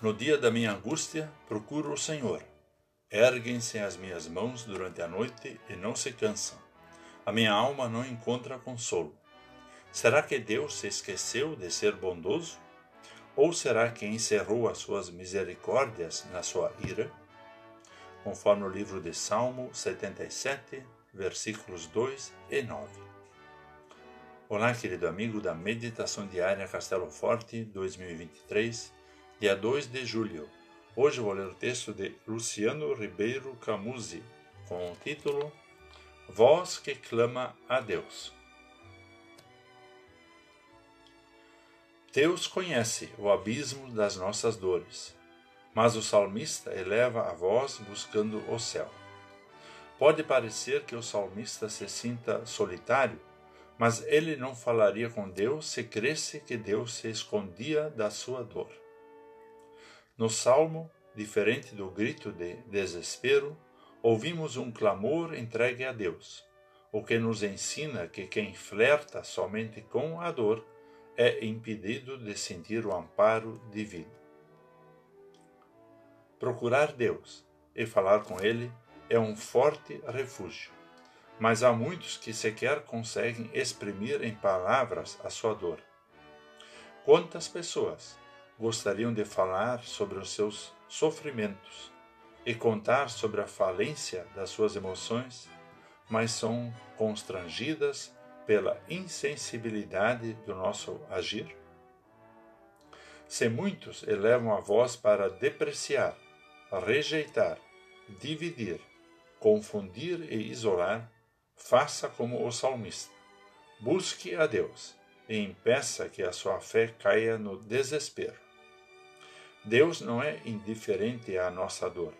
No dia da minha angústia, procuro o Senhor. Erguem-se as minhas mãos durante a noite e não se cansam. A minha alma não encontra consolo. Será que Deus se esqueceu de ser bondoso? Ou será que encerrou as suas misericórdias na sua ira? Conforme o livro de Salmo 77, versículos 2 e 9. Olá, querido amigo da Meditação Diária Castelo Forte 2023 dia 2 de julho. Hoje vou ler o texto de Luciano Ribeiro Camusi, com o título Voz que clama a Deus. Deus conhece o abismo das nossas dores, mas o salmista eleva a voz buscando o céu. Pode parecer que o salmista se sinta solitário, mas ele não falaria com Deus se cresce que Deus se escondia da sua dor. No salmo, diferente do grito de desespero, ouvimos um clamor entregue a Deus, o que nos ensina que quem flerta somente com a dor é impedido de sentir o amparo divino. Procurar Deus e falar com Ele é um forte refúgio, mas há muitos que sequer conseguem exprimir em palavras a sua dor. Quantas pessoas gostariam de falar sobre os seus sofrimentos e contar sobre a falência das suas emoções, mas são constrangidas pela insensibilidade do nosso agir? Se muitos elevam a voz para depreciar, rejeitar, dividir, confundir e isolar, faça como o salmista. Busque a Deus e impeça que a sua fé caia no desespero. Deus não é indiferente à nossa dor.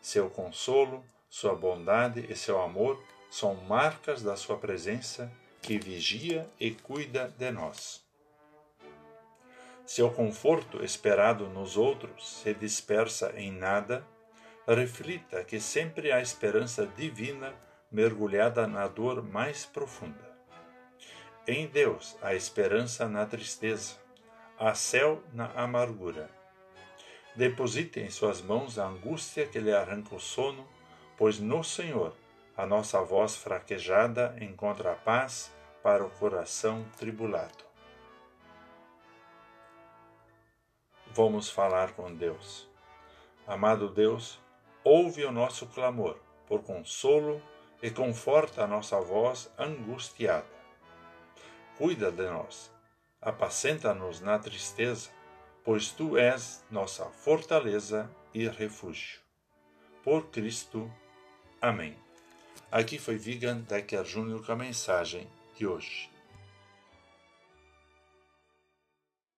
Seu consolo, sua bondade e seu amor são marcas da sua presença que vigia e cuida de nós. Seu conforto esperado nos outros se dispersa em nada, reflita que sempre há esperança divina mergulhada na dor mais profunda. Em Deus há esperança na tristeza, há céu na amargura Deposite em suas mãos a angústia que lhe arranca o sono, pois no Senhor a nossa voz fraquejada encontra a paz para o coração tribulado. Vamos falar com Deus. Amado Deus, ouve o nosso clamor por consolo e conforta a nossa voz angustiada. Cuida de nós, apacenta-nos na tristeza pois tu és nossa fortaleza e refúgio. Por Cristo. Amém. Aqui foi Vigan Decker Júnior com a mensagem de hoje.